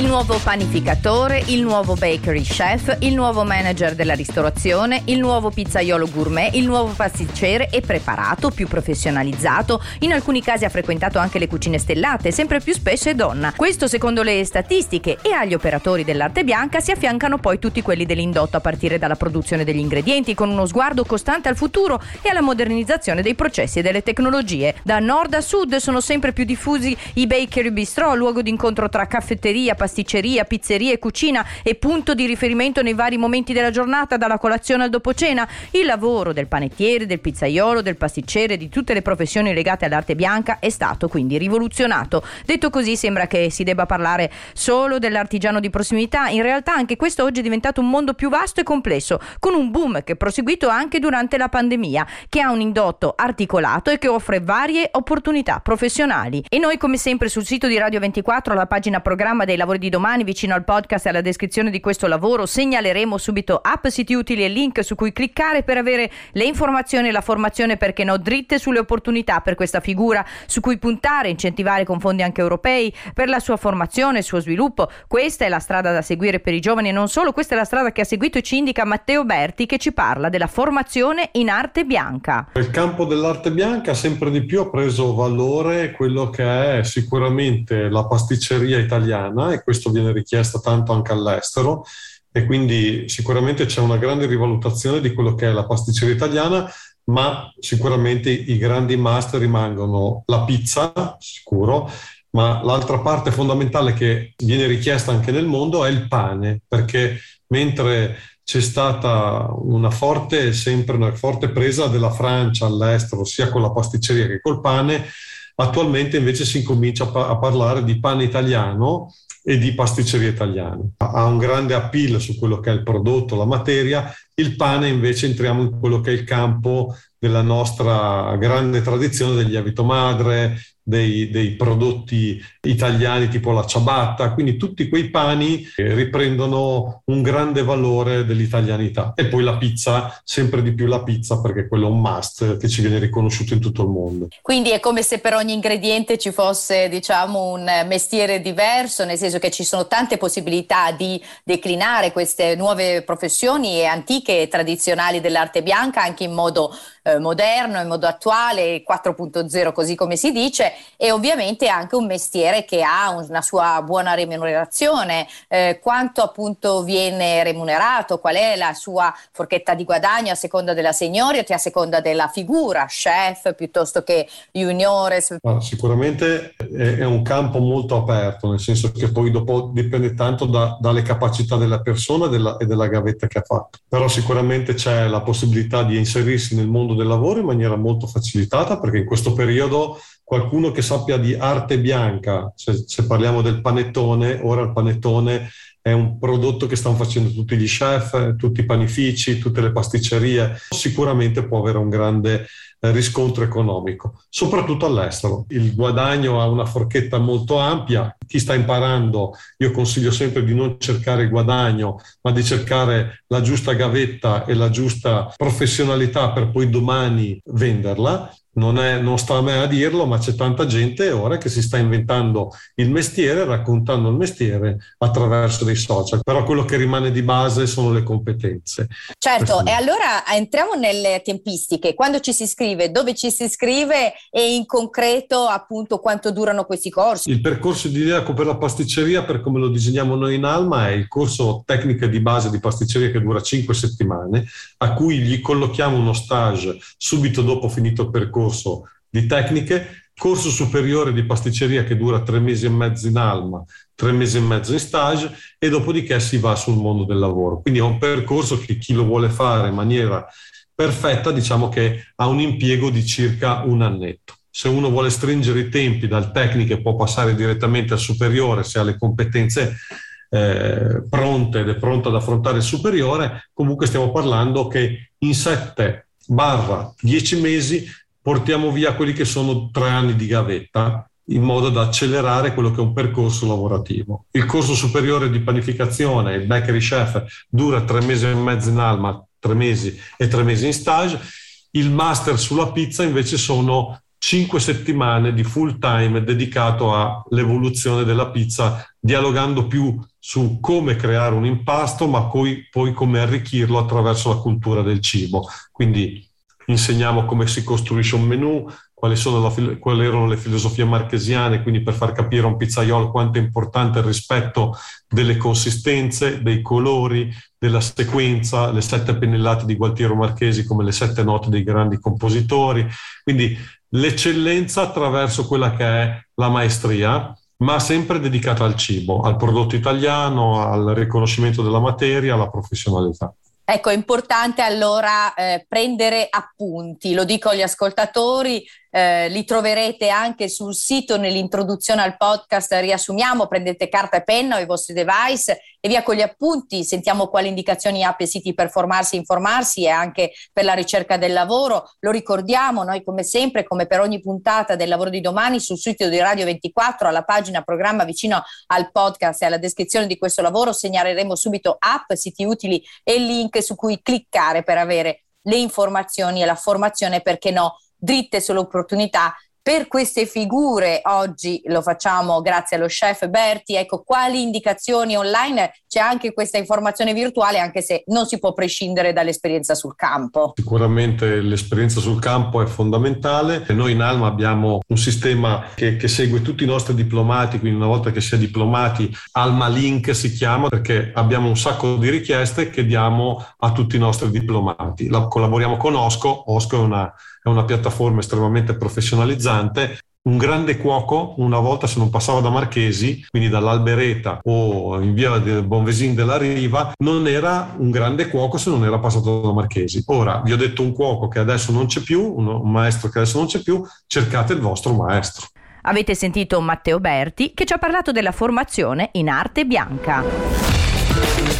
Il nuovo panificatore, il nuovo bakery chef, il nuovo manager della ristorazione, il nuovo pizzaiolo gourmet, il nuovo pasticcere è preparato, più professionalizzato, in alcuni casi ha frequentato anche le cucine stellate, sempre più spesso è donna. Questo secondo le statistiche e agli operatori dell'arte bianca si affiancano poi tutti quelli dell'indotto a partire dalla produzione degli ingredienti con uno sguardo costante al futuro e alla modernizzazione dei processi e delle tecnologie. Da nord a sud sono sempre più diffusi i bakery bistro, luogo d'incontro tra caffetteria, pasticceria, pizzeria e cucina e punto di riferimento nei vari momenti della giornata, dalla colazione al dopo cena. Il lavoro del panettiere, del pizzaiolo, del pasticcere, di tutte le professioni legate all'arte bianca è stato quindi rivoluzionato. Detto così sembra che si debba parlare solo dell'artigiano di prossimità, in realtà anche questo oggi è diventato un mondo più vasto e complesso, con un boom che è proseguito anche durante la pandemia, che ha un indotto articolato e che offre varie opportunità professionali. E noi come sempre sul sito di Radio 24, alla pagina programma dei lavori di domani vicino al podcast e alla descrizione di questo lavoro segnaleremo subito app, siti utili e link su cui cliccare per avere le informazioni e la formazione perché no dritte sulle opportunità per questa figura su cui puntare, incentivare con fondi anche europei per la sua formazione e il suo sviluppo. Questa è la strada da seguire per i giovani e non solo, questa è la strada che ha seguito e ci indica Matteo Berti che ci parla della formazione in arte bianca. Il campo dell'arte bianca sempre di più ha preso valore quello che è sicuramente la pasticceria italiana e questo viene richiesto tanto anche all'estero e quindi sicuramente c'è una grande rivalutazione di quello che è la pasticceria italiana, ma sicuramente i grandi master rimangono la pizza, sicuro, ma l'altra parte fondamentale che viene richiesta anche nel mondo è il pane, perché mentre c'è stata una forte, sempre una forte presa della Francia all'estero, sia con la pasticceria che col pane, attualmente invece si incomincia a, parlare di pane italiano e di pasticceria italiana. Ha un grande appeal su quello che è il prodotto, la materia, il pane invece entriamo in quello che è il campo della nostra grande tradizione del lievito madre, dei, dei, prodotti italiani tipo la ciabatta, quindi tutti quei pani che riprendono un grande valore dell'italianità. E poi la pizza, sempre di più la pizza perché quello è un must che ci viene riconosciuto in tutto il mondo. Quindi è come se per ogni ingrediente ci fosse diciamo un mestiere diverso, nel senso che ci sono tante possibilità di declinare queste nuove professioni antiche e tradizionali dell'arte bianca anche in modo eh, moderno, in modo attuale, 4.0 così come si dice, e ovviamente anche un mestiere che ha una sua buona remunerazione, eh, quanto appunto viene remunerato, qual è la sua forchetta di guadagno a seconda della seniority, a seconda della figura, chef piuttosto che juniores. Ah, sicuramente è, è, un campo molto aperto, nel senso che poi dopo dipende tanto da, dalle capacità della persona e della, e della gavetta che ha fatto, però sicuramente c'è la possibilità di inserirsi nel mondo del lavoro in maniera molto facilitata perché in questo periodo qualcuno che sappia di arte bianca, se, se parliamo del panettone, ora il panettone è un prodotto che stanno facendo tutti gli chef, tutti i panifici, tutte le pasticcerie, sicuramente può avere un grande eh, riscontro economico, soprattutto all'estero. Il guadagno ha una forchetta molto ampia, chi sta imparando io consiglio sempre di non cercare il guadagno, ma di cercare la giusta gavetta e la giusta professionalità per poi domani venderla non, è, non, sta a me a dirlo, ma c'è tanta gente ora che si sta inventando il mestiere, raccontando il mestiere attraverso dei social. Però quello che rimane di base sono le competenze. Certo, Questo... e allora entriamo nelle tempistiche. Quando ci si iscrive, dove ci si iscrive e in concreto appunto quanto durano questi corsi? Il percorso di Ideaco per la pasticceria, per come lo disegniamo noi in Alma, è il corso tecniche di base di pasticceria che dura 5 settimane, a cui gli collochiamo uno stage subito dopo finito il percorso corso di tecniche, corso superiore di pasticceria che dura tre mesi e mezzo in Alma, tre mesi e mezzo in stage e dopodiché si va sul mondo del lavoro. Quindi è un percorso che chi lo vuole fare in maniera perfetta, diciamo che ha un impiego di circa un annetto. Se uno vuole stringere i tempi dal tecniche può passare direttamente al superiore se ha le competenze eh, pronte ed è pronto ad affrontare il superiore, comunque stiamo parlando che in 7 barra 10 mesi portiamo via quelli che sono tre anni di gavetta in modo da accelerare quello che è un percorso lavorativo. Il corso superiore di panificazione, il bakery chef, dura tre mesi e mezzo in Alma, tre mesi e tre mesi in stage. Il master sulla pizza invece sono cinque settimane di full time dedicato all'evoluzione della pizza, dialogando più su come creare un impasto, ma poi, poi come arricchirlo attraverso la cultura del cibo. Quindi insegniamo come si costruisce un menù, quali, la, quali, erano le filosofie marchesiane, quindi per far capire a un pizzaiolo quanto è importante il rispetto delle consistenze, dei colori, della sequenza, le sette pennellate di Gualtiero Marchesi come le sette note dei grandi compositori, quindi l'eccellenza attraverso quella che è la maestria, ma sempre dedicata al cibo, al prodotto italiano, al riconoscimento della materia, alla professionalità. Ecco, è importante allora eh, prendere appunti, lo dico agli ascoltatori, eh, li troverete anche sul sito nell'introduzione al podcast, riassumiamo, prendete carta e penna o i vostri device e via con gli appunti, sentiamo quali indicazioni ha per siti per formarsi, informarsi e anche per la ricerca del lavoro. Lo ricordiamo, noi come sempre, come per ogni puntata del lavoro di domani, sul sito di Radio 24, alla pagina programma vicino al podcast e alla descrizione di questo lavoro segnaleremo subito app, siti utili e link su cui cliccare per avere le informazioni e la formazione, perché no, dritte sull'opportunità per queste figure oggi lo facciamo grazie allo chef Berti. Ecco, quali indicazioni online? C'è anche questa informazione virtuale, anche se non si può prescindere dall'esperienza sul campo. Sicuramente l'esperienza sul campo è fondamentale. Noi in Alma abbiamo un sistema che, che segue tutti i nostri diplomati, quindi una volta che si è diplomati, Alma Link si chiama, perché abbiamo un sacco di richieste che diamo a tutti i nostri diplomati. La, collaboriamo con Osco, Osco è una è una piattaforma estremamente professionalizzante. Un grande cuoco, una volta se non passava da Marchesi, quindi dall'Albereta o in via del Bonvesin della Riva, non era un grande cuoco se non era passato da Marchesi. Ora, vi ho detto un cuoco che adesso non c'è più, un maestro che adesso non c'è più, cercate il vostro maestro. Avete sentito Matteo Berti che ci ha parlato della formazione in arte bianca.